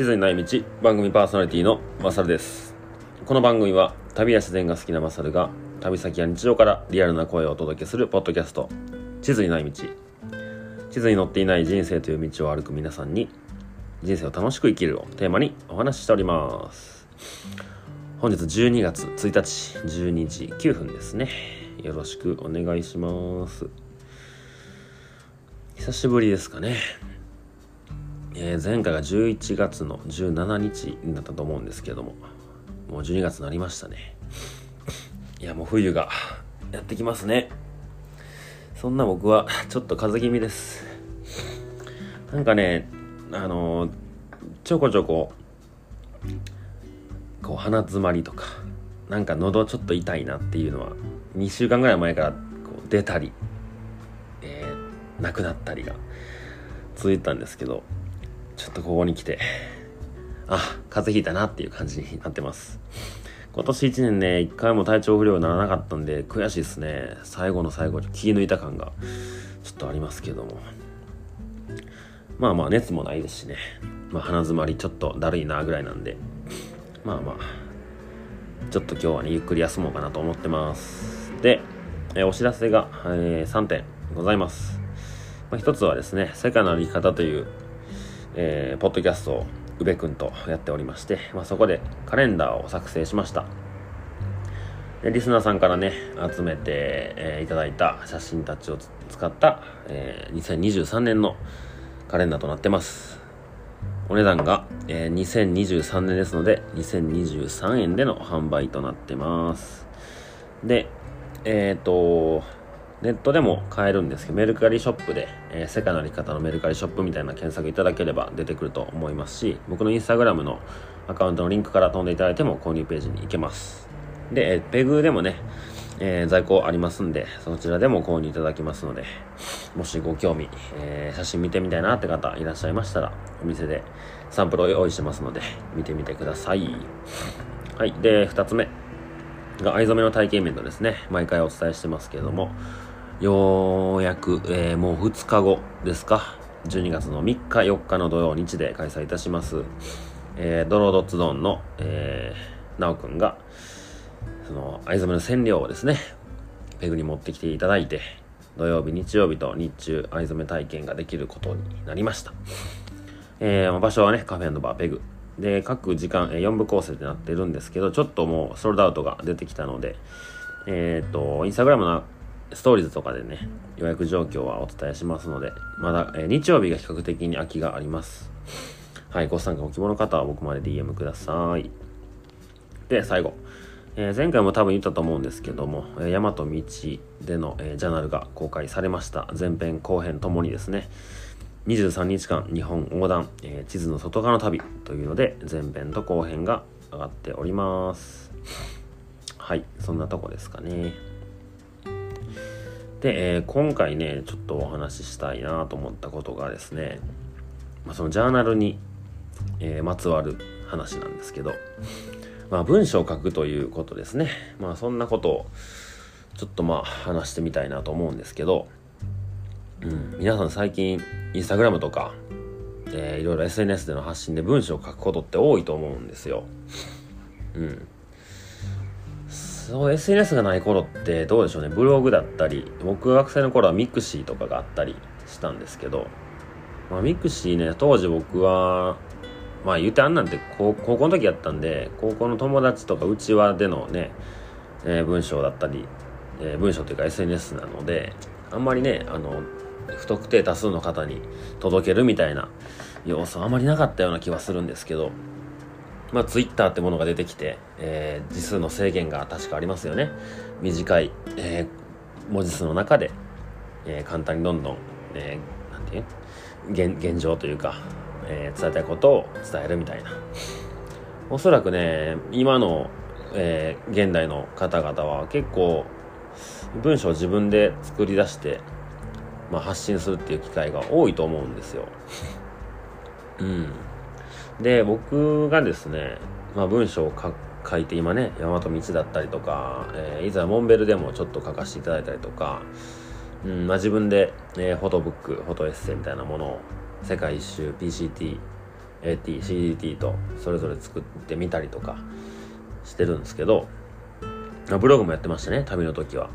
地図にない道番組パーソナリティのマサルです。この番組は旅や自然が好きなマサルが旅先や日常からリアルな声をお届けするポッドキャスト。地図にない道。地図に載っていない人生という道を歩く皆さんに人生を楽しく生きるをテーマにお話ししております。本日12月1日12時9分ですね。よろしくお願いします。久しぶりですかね。えー、前回が11月の17日になったと思うんですけどももう12月になりましたね。いやもう冬がやってきますね。そんな僕はちょっと風邪気味です。なんかねあのー、ちょこちょここう鼻詰まりとかなんか喉ちょっと痛いなっていうのは2週間ぐらい前からこう出たり、えー、なくなったりが続いたんですけどちょっとここに来て、あ、風邪ひいたなっていう感じになってます。今年1年ね、1回も体調不良にならなかったんで、悔しいですね。最後の最後、気抜いた感がちょっとありますけども。まあまあ、熱もないですしね。まあ、鼻づまりちょっとだるいなぐらいなんで、まあまあ、ちょっと今日はね、ゆっくり休もうかなと思ってます。で、えお知らせが、えー、3点ございます。まあ、一つはですね、世界の歩き方というえー、ポッドキャストを宇部君とやっておりまして、まあ、そこでカレンダーを作成しました。でリスナーさんからね集めて、えー、いただいた写真たちを使った、えー、2023年のカレンダーとなってます。お値段が、えー、2023年ですので2023円での販売となってます。でえっ、ー、とネットでも買えるんですけど、メルカリショップで、えー、世界の歩き方のメルカリショップみたいな検索いただければ出てくると思いますし、僕のインスタグラムのアカウントのリンクから飛んでいただいても購入ページに行けます。で、えー、ペグでもね、えー、在庫ありますんで、そちらでも購入いただきますので、もしご興味、えー、写真見てみたいなって方いらっしゃいましたら、お店でサンプルを用意してますので、見てみてください。はい。で、二つ目が、藍染めの体験イベントですね。毎回お伝えしてますけれども、ようやく、えー、もう2日後ですか。12月の3日、4日の土曜、日で開催いたします。えー、ドロードッツドンの、えー、なおくんが、その、藍染めの染料をですね、ペグに持ってきていただいて、土曜日、日曜日と日中、藍染め体験ができることになりました。えー、場所はね、カフェバーペグ。で、各時間、えー、4部構成ってなってるんですけど、ちょっともうソールドアウトが出てきたので、えっ、ー、と、インスタグラムのストーリーズとかでね、予約状況はお伝えしますので、まだ、えー、日曜日が比較的に空きがあります。はい、ご参加お希望の方は僕まで DM ください。で、最後。えー、前回も多分言ったと思うんですけども、えー、大和道での、えー、ジャーナルが公開されました。前編後編ともにですね、23日間日本横断、えー、地図の外側の旅というので、前編と後編が上がっております。はい、そんなとこですかね。で、えー、今回ね、ちょっとお話ししたいなと思ったことがですね、まあ、そのジャーナルに、えー、まつわる話なんですけど、まあ、文章を書くということですね。まあ、そんなことを、ちょっとまあ、話してみたいなと思うんですけど、うん、皆さん最近、インスタグラムとか、えー、いろいろ SNS での発信で文章を書くことって多いと思うんですよ。うん。そう SNS がない頃ってどうでしょうね。ブログだったり僕学生の頃はミクシーとかがあったりしたんですけど、まあ、ミクシーね当時僕はまあ言うてあんなんて高校の時やったんで高校の友達とかうちわでのね、えー、文章だったり、えー、文章というか SNS なのであんまりねあの不特定多数の方に届けるみたいな要素あまりなかったような気はするんですけどまあ、ツイッターってものが出てきて、えー、字数の制限が確かありますよね。短い、えー、文字数の中で、えー、簡単にどんどん、えー、なんていう？現現状というか、えー、伝えたいことを伝えるみたいな。おそらくね、今の、えー、現代の方々は結構文章を自分で作り出して、まあ、発信するっていう機会が多いと思うんですよ。うん。で、僕がですね、まあ、文章を書いて今ね、大和道だったりとか、えー、いざモンベルでもちょっと書かせていただいたりとか、うんまあ、自分で、えー、フォトブック、フォトエッセイみたいなものを世界一周 PCT AT、CDT とそれぞれ作ってみたりとかしてるんですけど、ブログもやってましたね、旅の時は。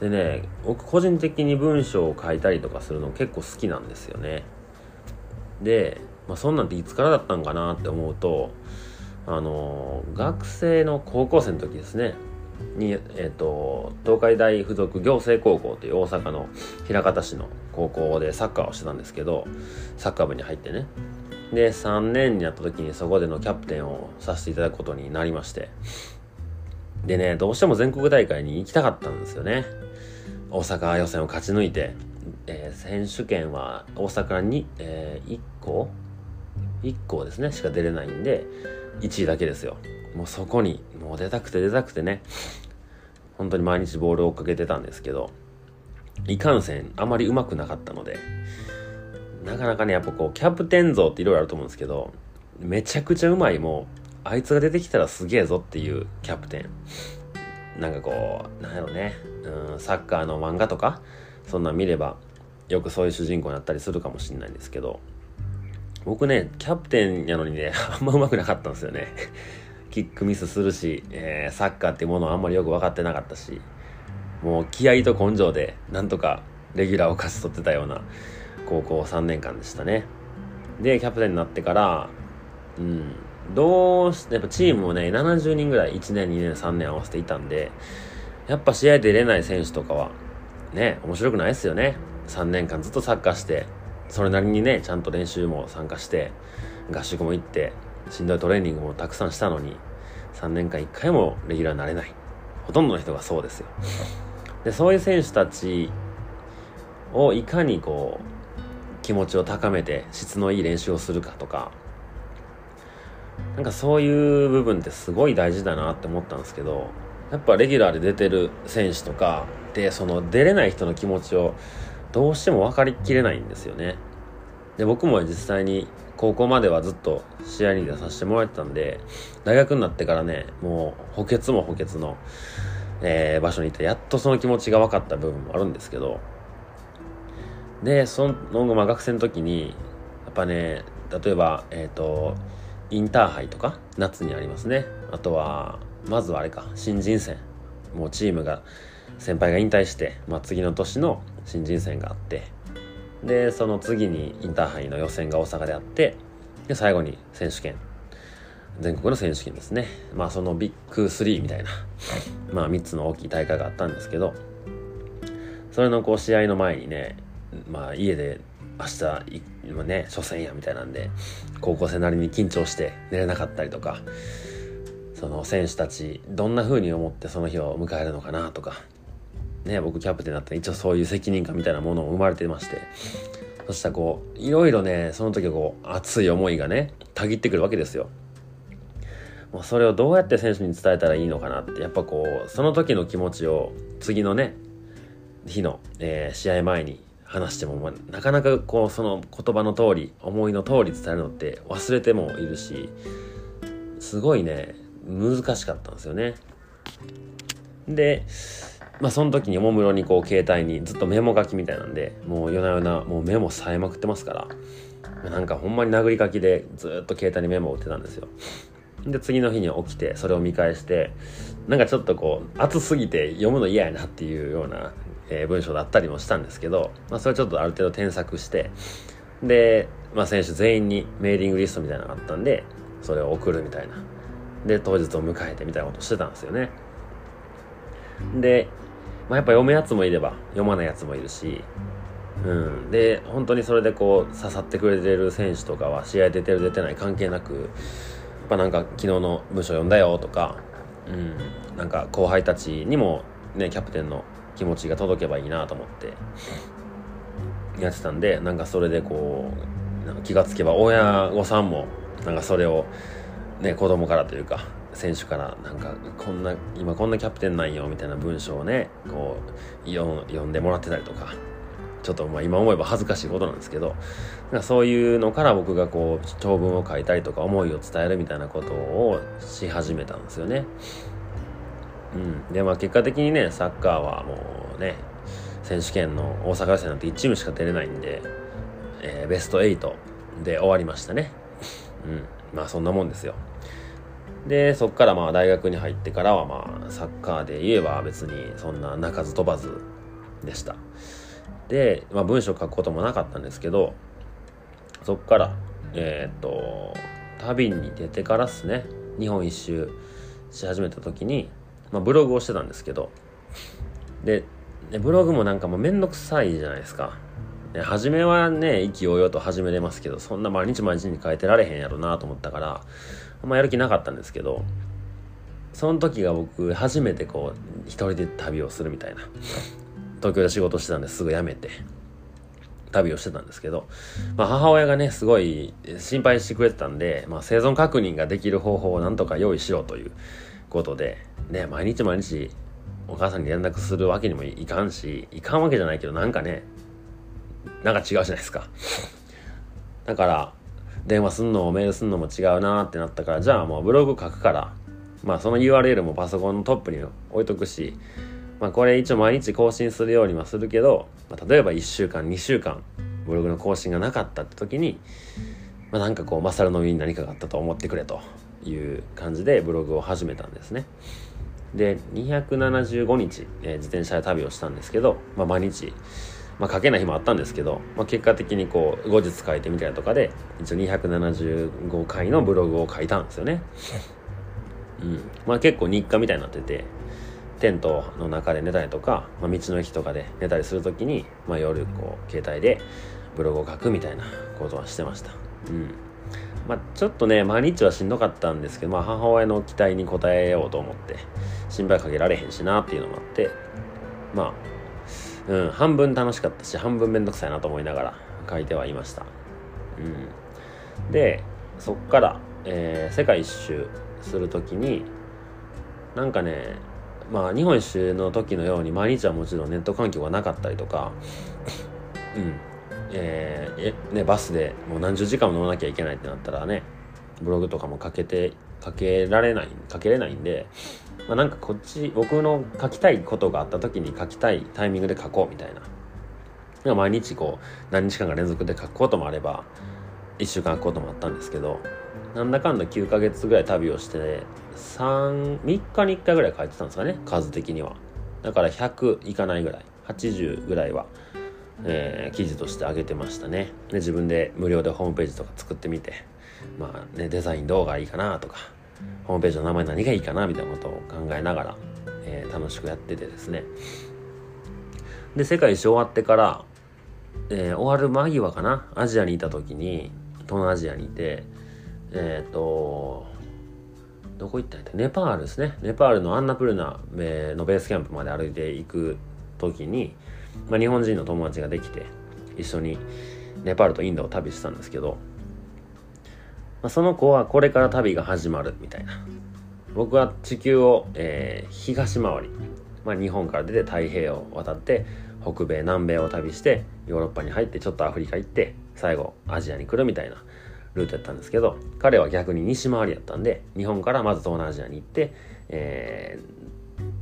でね、僕個人的に文章を書いたりとかするの結構好きなんですよね。で、まあ、そんなんていつからだったんかなって思うと、あの学生の高校生の時ですね、に、えっ、ー、と、東海大附属行政高校という大阪の枚方市の高校でサッカーをしてたんですけど、サッカー部に入ってね。で、3年になった時にそこでのキャプテンをさせていただくことになりまして。でね、どうしても全国大会に行きたかったんですよね。大阪予選を勝ち抜いて、えー、選手権は大阪に、えー、1校 ?1 校ですね、しか出れないんで、1位だけですよ。もうそこに、もう出たくて出たくてね、本当に毎日ボールを追っかけてたんですけど、いかんせん、あまり上手くなかったので、なかなかね、やっぱこう、キャプテン像っていろいろあると思うんですけど、めちゃくちゃうまい、もう、あいつが出てきたらすげえぞっていうキャプテン。なんかこう、なんやろね、うん、サッカーの漫画とか、そんなん見れば、よくそういう主人公になったりするかもしれないんですけど、僕ね、キャプテンやのにね、あんま上手くなかったんですよね。キックミスするし、えー、サッカーっていうものはあんまりよく分かってなかったし、もう気合と根性でなんとかレギュラーを勝ち取ってたような高校3年間でしたね。で、キャプテンになってから、うん、どうして、やっぱチームもね、70人ぐらい1年、2年、3年合わせていたんで、やっぱ試合出れない選手とかは、ね、面白くないですよね。3年間ずっとサッカーして、それなりにね、ちゃんと練習も参加して、合宿も行って、しんどいトレーニングもたくさんしたのに、3年間1回もレギュラーになれない。ほとんどの人がそうですよ。で、そういう選手たちをいかにこう、気持ちを高めて質のいい練習をするかとか、なんかそういう部分ってすごい大事だなって思ったんですけど、やっぱレギュラーで出てる選手とかで、その出れない人の気持ちをどうしても分かりきれないんですよね。で、僕も実際に高校まではずっと試合に出させてもらってたんで、大学になってからね、もう補欠も補欠の、えー、場所にいて、やっとその気持ちが分かった部分もあるんですけど、で、その後、まあ学生の時に、やっぱね、例えば、えっ、ー、と、インターハイとか、夏にありますね。あとは、まずはあれか、新人戦。もうチームが、先輩が引退して、まあ次の年の新人戦があって、でその次にインターハイの予選が大阪であってで最後に選手権。全国の選手権ですね。まあそのビッグ3みたいなまあ3つの大きい大会があったんですけどそれのこう試合の前にねまあ家で明日今ね初戦やみたいなんで高校生なりに緊張して寝れなかったりとかその選手たちどんな風に思ってその日を迎えるのかなとかね、僕キャプテンだったら一応そういう責任感みたいなものも生まれてまして、そしたらこう、いろいろね、その時はこう、熱い思いがね、たぎってくるわけですよ。もうそれをどうやって選手に伝えたらいいのかなって、やっぱこう、その時の気持ちを次のね、日の、えー、試合前に話しても、まあ、なかなかこう、その言葉の通り、思いの通り伝えるのって忘れてもいるし、すごいね、難しかったんですよね。で、まあその時におもむろにこう携帯にずっとメモ書きみたいなんで、もう夜な夜なもうメモさえまくってますから、なんかほんまに殴り書きでずっと携帯にメモを打ってたんですよ。で、次の日に起きて、それを見返して、なんかちょっとこう、熱すぎて読むの嫌やなっていうような、えー、文章だったりもしたんですけど、まあそれちょっとある程度添削して、で、まあ選手全員にメーリングリストみたいなのがあったんで、それを送るみたいな。で、当日を迎えてみたいなことしてたんですよね。で、まあ、やっぱ読むやつもいれば読まないやつもいるし、うん、で本当にそれでこう刺さってくれてる選手とかは試合出てる出てない関係なくやっぱなんか昨日の文章読んだよとか、うん、なんか後輩たちにもねキャプテンの気持ちが届けばいいなと思ってやってたんでなんかそれでこう気がつけば親御さんもなんかそれをね子供からというか選手からなんかこんな今こんなキャプテンなんよみたいな文章をねこう読んでもらってたりとかちょっとまあ今思えば恥ずかしいことなんですけどそういうのから僕がこう長文を書いたりとか思いを伝えるみたいなことをし始めたんですよね。うん、でまあ結果的にねサッカーはもうね選手権の大阪予選なんて1チームしか出れないんで、えー、ベスト8で終わりましたね。うんまあそんなもんですよでそっからまあ大学に入ってからはまあサッカーで言えば別にそんな鳴かず飛ばずでした。で、まあ、文章書くこともなかったんですけどそっからえー、っと旅に出てからっすね。日本一周し始めた時に、まあ、ブログをしてたんですけど。でブログもなんかもうめんどくさいじゃないですか。初めはね意気揚々と始めれますけどそんな毎日毎日に変えてられへんやろなと思ったからあんまやる気なかったんですけどその時が僕初めてこう一人で旅をするみたいな東京で仕事してたんですぐ辞めて旅をしてたんですけど、まあ、母親がねすごい心配してくれてたんで、まあ、生存確認ができる方法をなんとか用意しろということで、ね、毎日毎日お母さんに連絡するわけにもいかんしいかんわけじゃないけどなんかねなんか違うじゃないですか。だから電話すんのもメールすんのも違うなってなったからじゃあもうブログ書くからまあその URL もパソコンのトップに置いとくしまあこれ一応毎日更新するようにはするけど、まあ、例えば1週間2週間ブログの更新がなかったって時に、まあ、なんかこうマサルの身に何かがあったと思ってくれという感じでブログを始めたんですね。で275日、えー、自転車で旅をしたんですけど、まあ、毎日まあ、書けない日もあったんですけど、まあ、結果的にこう後日書いてみたりとかで一応275回のブログを書いたんですよね。うんまあ、結構日課みたいになっててテントの中で寝たりとか、まあ、道の駅とかで寝たりする時に、まあ、夜こう携帯でブログを書くみたいなことはしてました。うんまあ、ちょっとね毎日はしんどかったんですけど、まあ、母親の期待に応えようと思って心配かけられへんしなっていうのもあってまあうん、半分楽しかったし半分めんどくさいなと思いながら書いてはいました、うん、でそっから、えー、世界一周する時になんかねまあ日本一周の時のように毎日はもちろんネット環境がなかったりとかうん。えー、えね、バスでもう何十時間も乗らなきゃいけないってなったらねブログとかも書けて書けられない書けれないんでまあ、なんかこっち僕の書きたいことがあった時に書きたいタイミングで書こうみたいな。毎日こう何日間か連続で書くこともあれば1週間書くこともあったんですけどなんだかんだ9ヶ月ぐらい旅をして、3, 3日に1回ぐらい書いてたんですかね数的には。だから100いかないぐらい80ぐらいは、えー、記事として上げてましたね。で自分で無料でホームページとか作ってみてまあねデザインどうがいいかなとかホームページの名前何がいいかなみたいなことを考えながら、えー、楽しくやっててですね。で世界一終わってから、えー、終わる間際かな。アジアにいた時に東南アジアにいてえっ、ー、とどこ行ったんやネパールですね。ネパールのアンナプルナのベースキャンプまで歩いていく時に、まあ、日本人の友達ができて一緒にネパールとインドを旅したんですけどまあ、その子はこれから旅が始まるみたいな。僕は地球を、えー、東回り、まあ、日本から出て太平洋を渡って北米南米を旅してヨーロッパに入ってちょっとアフリカ行って最後アジアに来るみたいなルートやったんですけど彼は逆に西回りやったんで日本からまず東南アジアに行って、え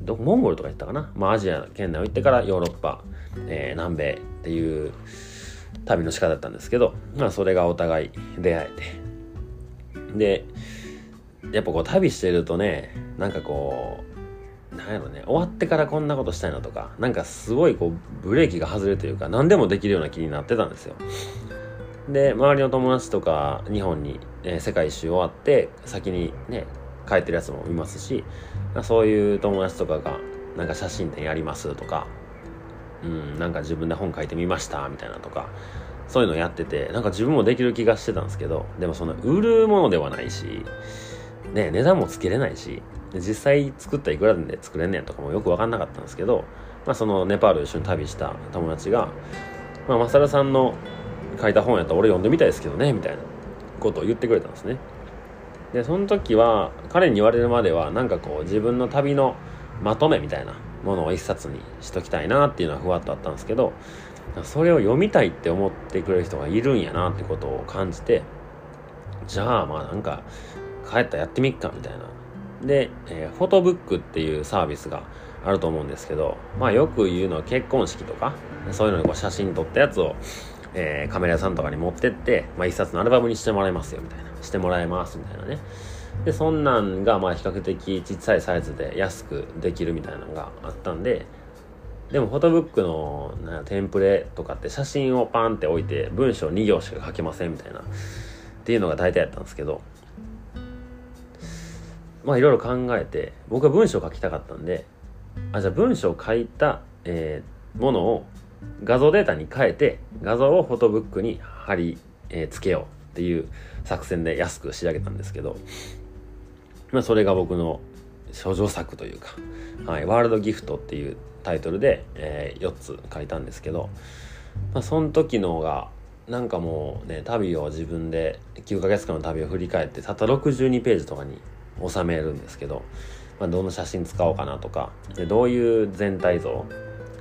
ー、どモンゴルとか行ったかな、まあ、アジア圏内を行ってからヨーロッパ、えー、南米っていう旅の仕方だったんですけど、まあ、それがお互い出会えてでやっぱこう旅してるとねなんかこうなんやろね終わってからこんなことしたいなとかなんかすごいこうブレーキが外れるというか何でもできるような気になってたんですよ。で周りの友達とか日本に、えー、世界一周終わって先にね帰ってるやつもいますしそういう友達とかがなんか写真展やりますとかうんなんか自分で本書いてみましたみたいなとかそういうのやっててなんか自分もできる気がしてたんですけどでもその売るものではないし、ね、値段もつけれないし実際作ったらいくらで作れんねんとかもよく分かんなかったんですけど、まあ、そのネパール一緒に旅した友達が「まあ、マサルさんの書いた本やったら俺読んでみたいですけどね」みたいなことを言ってくれたんですね。でその時は彼に言われるまではなんかこう自分の旅のまとめみたいなものを一冊にしときたいなっていうのはふわっとあったんですけどそれを読みたいって思ってくれる人がいるんやなってことを感じてじゃあまあなんか帰ったらやってみっかみたいな。で、えー、フォトブックっていうサービスがあると思うんですけどまあよく言うのは結婚式とかそういうのにこう写真撮ったやつを、えー、カメラ屋さんとかに持ってって、まあ、一冊のアルバムにしてもらいますよみたいな。してもらえますみたいなね。でそんなんがまあ比較的ちっちゃいサイズで安くできるみたいなのがあったんででもフォトブックのなテンプレとかって写真をパンって置いて文章2行しか書けませんみたいなっていうのが大体やったんですけどまあいろいろ考えて僕は文章書きたかったんであじゃあ文章を書いた、えー、ものを画像データに変えて画像をフォトブックに貼り、えー、付けようっていう作戦で安く仕上げたんですけどまあそれが僕の処女作というか、はい、ワールドギフトっていうタイトルで、えー、4つ書いたんですけど、まあ、その時のがなんかもうね旅を自分で9ヶ月間の旅を振り返ってたった62ページとかに収めるんですけど、まあ、どの写真使おうかなとかでどういう全体像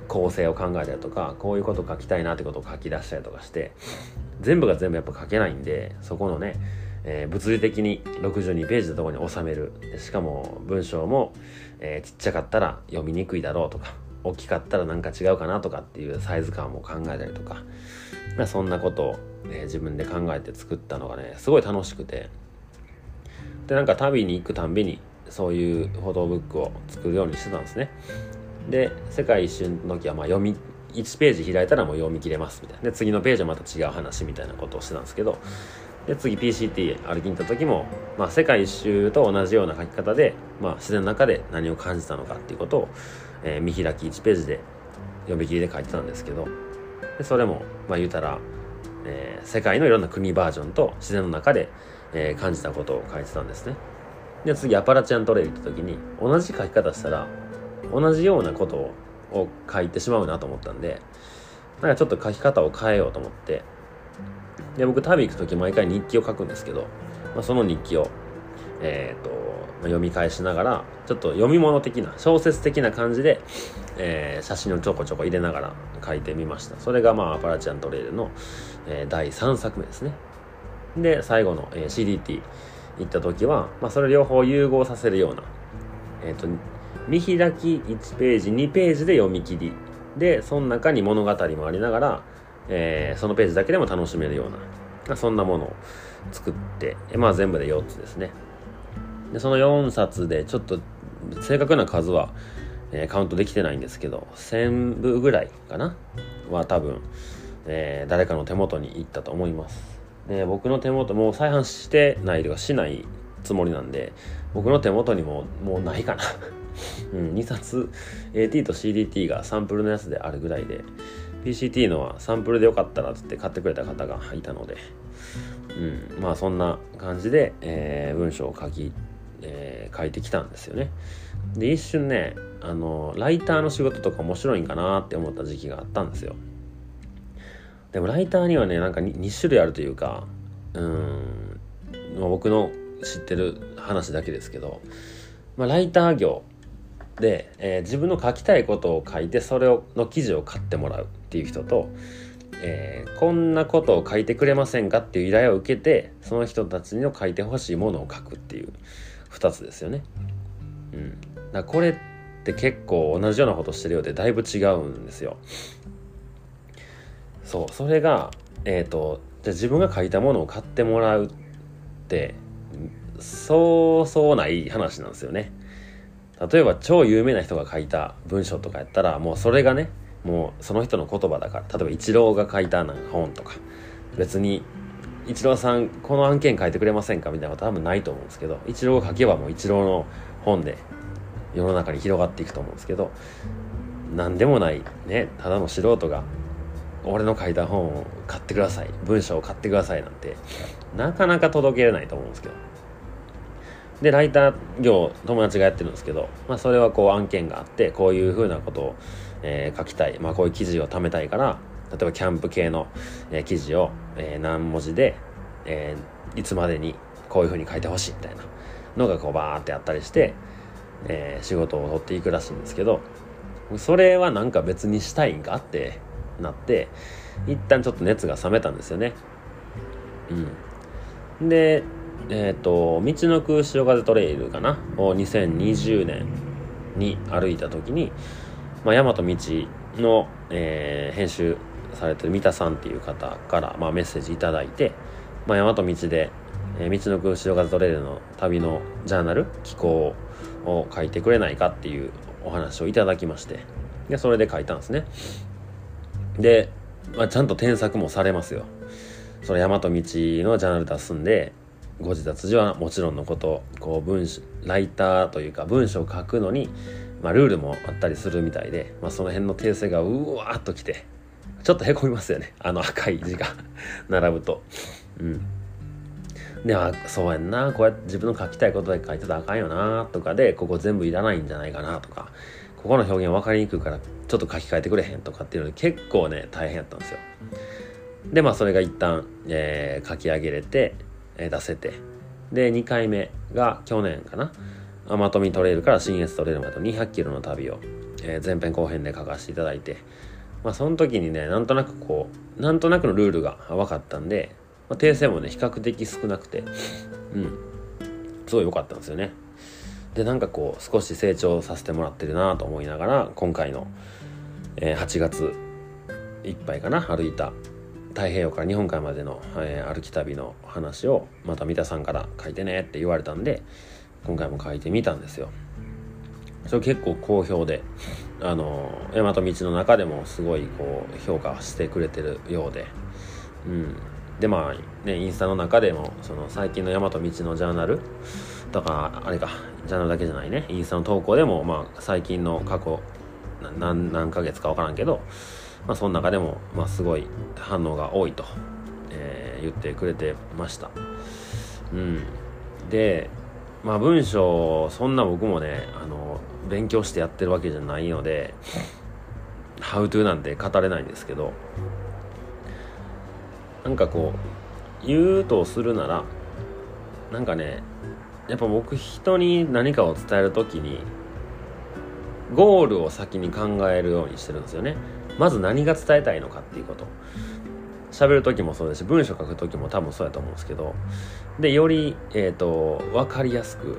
構成を考えたりとかこういうこと書きたいなってことを書き出したりとかして全部が全部やっぱ書けないんでそこのね、えー、物理的に62ページのところに収める。しかも文章も、えー、ちっちゃかったら読みにくいだろうとか大きかったらなんか違うかなとかっていうサイズ感も考えたりとか、まあ、そんなことを、ね、自分で考えて作ったのがねすごい楽しくて。でなんか旅に行くたんびにそういうフォトブックを作るようにしてたんですね。で世界一周の時はまあ読み1ページ開いたらもう読み切れますみたいな。で次のページはまた違う話みたいなことをしてたんですけど。で次 PCT 歩きに行った時も、まあ、世界一周と同じような書き方で、まあ、自然の中で何を感じたのかっていうことをえー、見開き1ページで読み切りで書いてたんですけどでそれもまあ言うたら、えー、世界のいろんな国バージョンと自然の中で、えー、感じたことを書いてたんですね。で次アパラチアントレイ行った時に同じ書き方したら同じようなことを書いてしまうなと思ったんでなんかちょっと書き方を変えようと思ってで僕旅行く時毎回日記を書くんですけど、まあ、その日記をえっ、ー、と読み返しながらちょっと読み物的な小説的な感じで、えー、写真をちょこちょこ入れながら書いてみました。それがまあアパラチアントレイルの、えー、第3作目ですね。で最後の、えー、CDT 行った時は、まあ、それ両方融合させるようなえっ、と見開き1ページ2ページで読み切り。でその中に物語もありながら、えー、そのページだけでも楽しめるようなそんなものを作ってまあ全部で4つですね。でその4冊でちょっと正確な数は、えー、カウントできてないんですけど1000部ぐらいかな？は多分、えー、誰かの手元に行ったと思います。で僕の手元もう再販してないとかしないつもりなんで僕の手元にももうないかな。うん、2冊 AT と CDT がサンプルのやつであるぐらいで PCT のはサンプルでよかったらっつって買ってくれた方がいたので、うん、まあそんな感じで、えー、文章を書きえー、書いてきたんですよね。で一瞬ねあのライターの仕事とか面白いんかなって思った時期があったんですよ。でもライターにはねなんか 2, 2種類あるというかうんま僕の知ってる話だけですけど、まあ、ライター業で、えー、自分の書きたいことを書いてそれをの記事を買ってもらうっていう人と、えー、こんなことを書いてくれませんかっていう依頼を受けてその人たちの書いてほしいものを書くっていう2つですよね。うん、だこれって結構同じようなことしてるようでだいぶ違うんですよ。そうそれがえっ、ー、とじゃあ自分が書いたものを買ってもらうってそうそうない話なんですよね。例えば超有名な人が書いた文章とかやったらもうそれがねもうその人の言葉だから例えばイチローが書いたなんか本とか別にイチローさんこの案件書いてくれませんか？みたいなこと多分ないと思うんですけどイチローが書けばもうイチローの本で世の中に広がっていくと思うんですけど何でもないねただの素人が俺の書いた本を買ってください文章を買ってくださいなんてなかなか届けれないと思うんですけど。でライター業友達がやってるんですけど、まあ、それはこう案件があってこういうふうなことを、えー、書きたい、まあ、こういう記事を貯めたいから例えばキャンプ系の、えー、記事を、えー、何文字で、えー、いつまでにこういうふうに書いてほしいみたいなのがこうバーってあったりして、えー、仕事を取っていくらしいんですけどそれはなんか別にしたいんかってなって一旦ちょっと熱が冷めたんですよね。うん、でえっ、ー、と道の空潮風トレイルかな？を2020年に歩いた時に、まあ、大和道の、えー、編集されてる三田さんっていう方から、まあ、メッセージ頂いて、まあ、大和道でえー、道のく潮風トレイルの旅のジャーナル寄稿を書いてくれないかっていうお話をいただきましてでそれで書いたんですね。で、まあ、ちゃんと添削もされますよ。その大和道のジャーナル出すんでご自立時はもちろんのことこう文ライターというか文章を書くのに、まあ、ルールもあったりするみたいで、まあ、その辺の訂正がうわーっときてちょっとへこみますよね。あの赤い字が。並ぶと。うん。ではそうやんな。こうやって自分の書きたいことで書いてたらあかんよなとかでここ全部いらないんじゃないかなとか。ここの表現分かりにくいからちょっと書き換えてくれへんとかっていうので結構ね大変やったんですよ。でまあそれが一旦、えー、書き上げれて、えー、出せて。で2回目が去年かな。まとみトレイルから新越トレイルまで200キロの旅を、えー、前編後編で書かせていただいて。まあその時にねなんとなくこうなんとなくのルールが分かったんでまあ、訂正もね比較的少なくてうん。すごい良かったんですよね。でなんかこう少し成長させてもらってるなと思いながら今回の、えー、8月いっぱいかな歩いた太平洋から日本海までの、えー、歩き旅の話をまた三田さんから書いてねって言われたんで今回も書いてみたんですよ。それ結構好評であの大和道の中でもすごいこう評価してくれてるようで。うん。でまあねインスタの中でもその最近の大和道のジャーナル？とかあれかジャーナルだけじゃないね。インスタの投稿でもまあ最近の過去何何ヶ月か分からんけど、まあ、その中でも、まあ、すごい反応が多いと、えー、言ってくれてました。うん。でまあ文章そんな僕もねあの勉強してやってるわけじゃないので「ハウトゥーなんて語れないんですけどなんかこう言うとするならなんかねやっぱ僕人に何かを伝える時にゴールを先に考えるようにしてるんですよね。まず何が伝えたいのかっていうこと。喋る時もそうですし文章書く時も多分そうやと思うんですけどでより、えーと、と分かりやすく、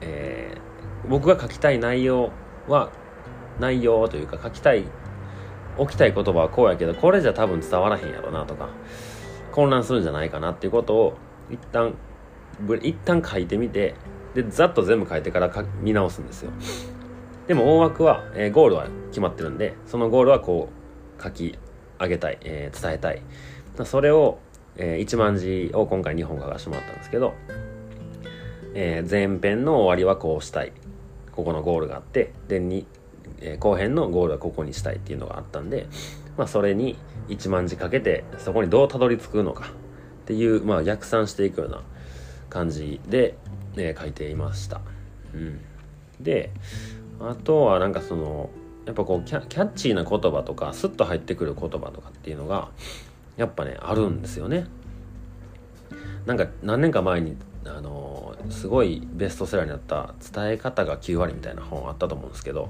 えー、僕が書きたい内容は内容というか書きたい置きたい言葉はこうやけどこれじゃ多分伝わらへんやろなとか混乱するんじゃないかなっていうことを一旦一旦書いてみてでざっと全部書いてから見直すんですよ。でも大枠は、えー、ゴールは決まってるんでそのゴールはこう書き上げたい、えー、伝えたい。それを、えー、1万字を今回2本書かせてもらったんですけど、えー、前編の終わりはこうしたい。ここのゴールがあってでに、えー、後編のゴールはここにしたいっていうのがあったんでまあ、それに1万字かけてそこにどうたどり着くのかっていう、まあ、逆算していくような感じで、えー、書いていました。うん、であとはなんかそのやっぱこうキャッチーな言葉とかスッと入ってくる言葉とかっていうのがやっぱねあるんですよね。なんか何年か前にあのすごいベストセラーになった「伝え方が9割」みたいな本あったと思うんですけど、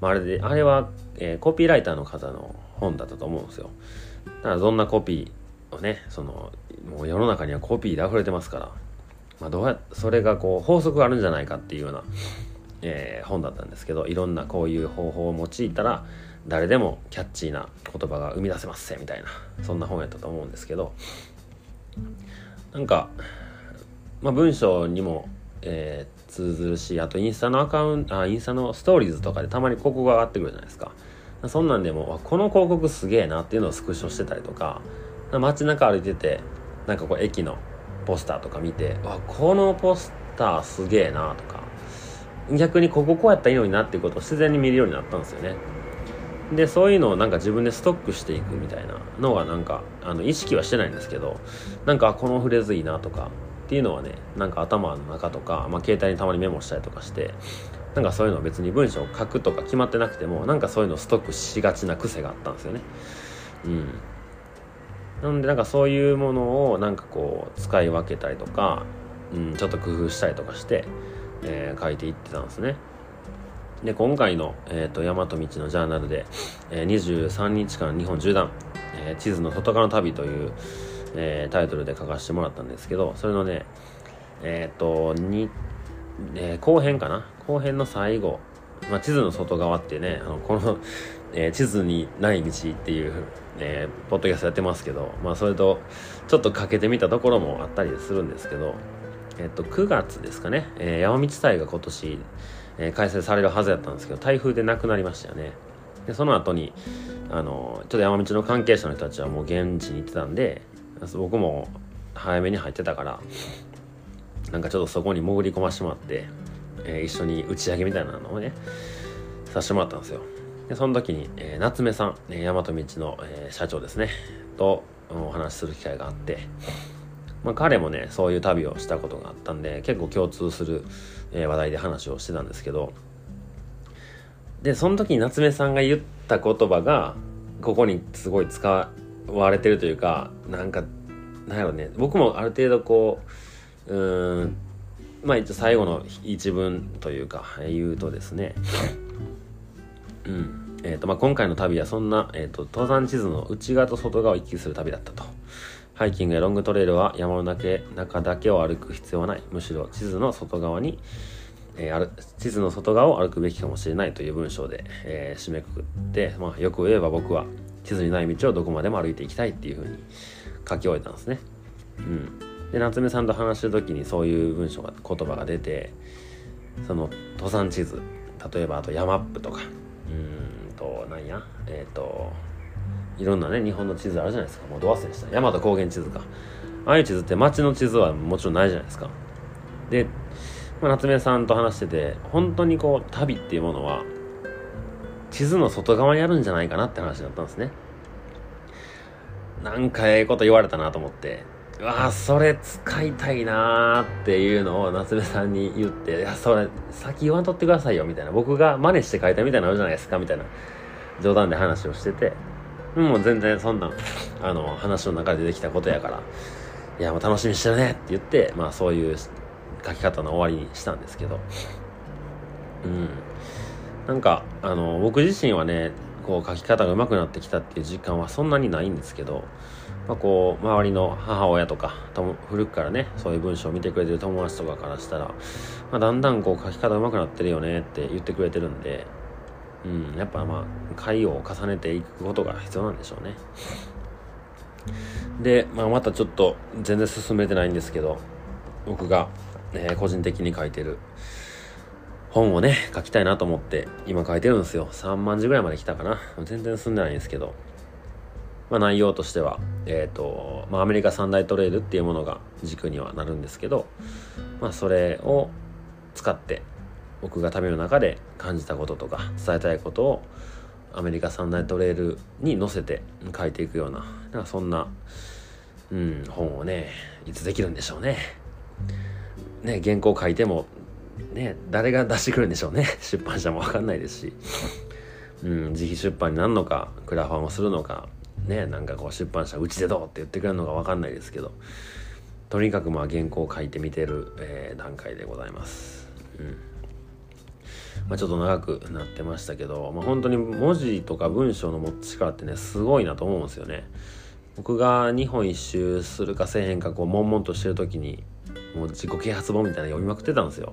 まあ、あれであれは、えー、コピーライターの方の本だったと思うんですよだからどんなコピーをねそのもう世の中にはコピーで溢れてますから、まあ、どうやそれがこう法則があるんじゃないかっていうような、えー、本だったんですけどいろんなこういう方法を用いたら誰でもキャッチーな言葉が生み出せますみたいなそんな本やったと思うんですけどなんか、まあ、文章にも、えー、通ずるしあとインスタのアカウントあインスタのストーリーズとかでたまに広告が上がってくるじゃないですか。そんなんでもこの広告すげえなっていうのをスクショしてたりとか街中歩いててなんかこう駅のポスターとか見てわこのポスターすげえなとか逆にこここうやったらいいのになっていうことを自然に見るようになったんですよね。でそういうのをなんか自分でストックしていくみたいなのはなんかあの意識はしてないんですけどなんかこのフレーズいいなとかっていうのはねなんか頭の中とか、まあ、携帯にたまにメモしたりとかしてなんかそういうの別に文章を書くとか決まってなくてもなんかそういうのストックしがちな癖があったんですよね。うん。なんでなんかそういうものをなんかこう使い分けたりとか、うん、ちょっと工夫したりとかして、えー、書いていってたんですね。で今回の、えーと、大和道のジャーナルで、えー、23日間日本縦断、えー、地図の外側の旅という、えー、タイトルで書かせてもらったんですけどそれのねえっ、ー、とえー、後編かな？後編の最後まあ、地図の外側ってねあのこの、えー、地図にない道っていう、えー、ポッドキャストやってますけど、まあ、それとちょっとかけてみたところもあったりするんですけど、えっと、9月ですかね、えー、山道祭が今年、えー、開催されるはずやったんですけど台風でなくなりましたよね。でその後にあのちょっと山道の関係者の人たちはもう現地に行ってたんで僕も早めに入ってたからなんかちょっとそこに潜り込ましてもらって、えー、一緒に打ち上げみたいなのをねさせてもらったんですよ。でその時に、えー、夏目さん、えー、大和道の、えー、社長ですねとお話しする機会があって、まあ、彼もねそういう旅をしたことがあったんで結構共通する、え、話題で話をしてたんですけどでその時に夏目さんが言った言葉がここにすごい使われてるというかなんかなんやろね僕もある程度こううんまあ一応最後の一文というか言うとですねうんえーとまあ、今回の旅はそんな、えーと、登山地図の内側と外側を行き来する旅だったと。ハイキングやロングトレイルは山の中中だけを歩く必要はない。むしろ地図の外側に、えー、地図の外側を歩くべきかもしれないという文章で、えー、締めくくって、まあ、よく言えば僕は地図にない道をどこまでも歩いていきたいっていうふうに書き終えたんですね。うん、で夏目さんと話してる時にそういう文章が言葉が出てその登山地図。例えばあと山ップとか。うんと何や？えっ、ー、といろんなね日本の地図あるじゃないですか。もうど忘れした。大和高原地図か。ああいう地図って街の地図はもちろんないじゃないですか。で、まあ、夏目さんと話してて本当にこう旅っていうものは地図の外側にあるんじゃないかなって話だったんですね。なんかええこと言われたなと思ってうわそれ使いたいなーっていうのを夏目さんに言って「いやそれ先言わんとってくださいよ」みたいな。僕が真似して書いたみたいなのあるじゃないですかみたいな冗談で話をしてて。もう全然そんなあの話の中で出てきたことやから「いやもう楽しみにしてるね」って言ってまあそういう書き方の終わりにしたんですけどうん。なんかあの僕自身はねこう書き方が上手くなってきたっていう実感はそんなにないんですけどまあ、こう周りの母親とか古くからねそういう文章を見てくれてる友達とかからしたら、まあ、だんだんこう書き方上手くなってるよねって言ってくれてるんで、うん、やっぱまあ回を重ねていくことが必要なんでしょうね。で、まあ、またちょっと全然進めてないんですけど僕が、え、個人的に書いてる本をね書きたいなと思って今書いてるんですよ。3万字ぐらいまで来たかな。全然進んでないんですけど。まあ、内容としては、えーとまあ、アメリカ三大トレイルっていうものが軸にはなるんですけど、まあ、それを使って僕が旅の中で感じたこととか伝えたいことをアメリカ三大トレイルに載せて書いていくようななんかそんな、うん、本をねいつできるんでしょうね。ね原稿書いてもね誰が出してくるんでしょうね。出版社も分かんないですし、うん、自費出版になるのかクラファンをするのかねなんかこう出版社うちでどうって言ってくれるのか分かんないですけどとにかくまあ原稿を書いてみてる、えー、段階でございます。うん。まあ、ちょっと長くなってましたけど、まあ、本当に文字とか文章の持つ力ってねすごいなと思うんですよね僕が日本一周するかせえへんかこう悶々としてる時にもう自己啓発本みたいなの読みまくってたんですよ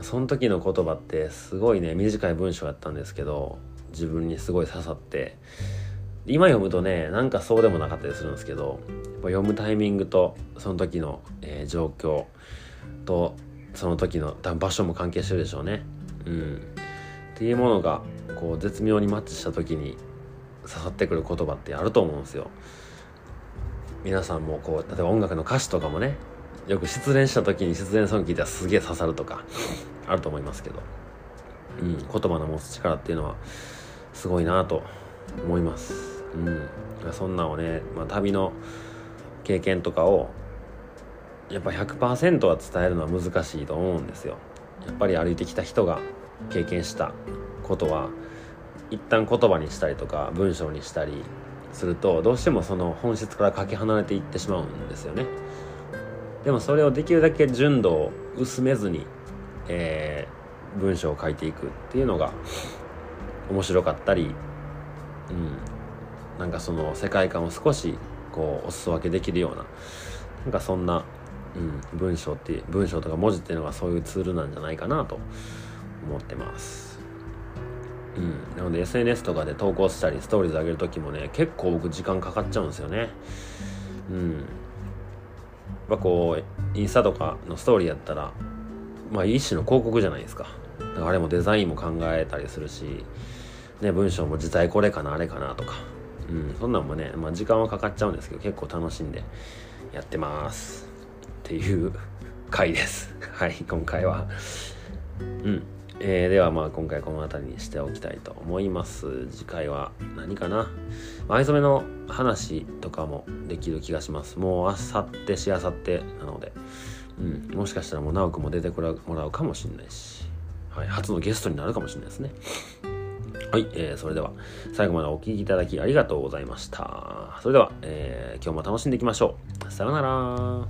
その時の言葉ってすごいね短い文章やったんですけど自分にすごい刺さって今読むとねなんかそうでもなかったりするんですけど読むタイミングとその時の、えー、状況とその時の多分場所も関係してるでしょうね。うん、っていうものがこう絶妙にマッチした時に刺さってくる言葉ってあると思うんですよ。皆さんもこう例えば音楽の歌詞とかもねよく失恋した時に失恋ソング聴いたらすげえ刺さるとかあると思いますけど、うん、言葉の持つ力っていうのはすごいなと思います。うん、そんなんをね、まあ、旅の経験とかをやっぱ100%は伝えるのは難しいと思うんですよやっぱり歩いてきた人が経験したことは一旦言葉にしたりとか文章にしたりするとどうしてもその本質からかけ離れていってしまうんですよね。でもそれをできるだけ純度を薄めずに、えー、文章を書いていくっていうのが面白かったり、うん、なんかその世界観を少しこうお裾分けできるようななんかそんな、うん、文章って文章とか文字っていうのがそういうツールなんじゃないかなと思ってます。うん、なので SNS とかで投稿したりストーリーズ上げる時もね結構僕時間かかっちゃうんですよね。うん。やっぱこうインスタとかのストーリーやったらまあ一種の広告じゃないですか。だからあれもデザインも考えたりするしね文章も実際これかなあれかなとか。うん。そんなんもね、まあ、時間はかかっちゃうんですけど結構楽しんでやってます。っていう回です。はい今回は。うん。えー、ではまあ今回この辺りにしておきたいと思います。次回は何かな？藍染めの話とかもできる気がします。もうあさってしあさってなので、うん、もしかしたらもう直くも出てもらうかもしれないし、はい、初のゲストになるかもしれないですね。はい、えー、それでは最後までお聴きいただきありがとうございました。それでは、えー、今日も楽しんでいきましょう。さよなら。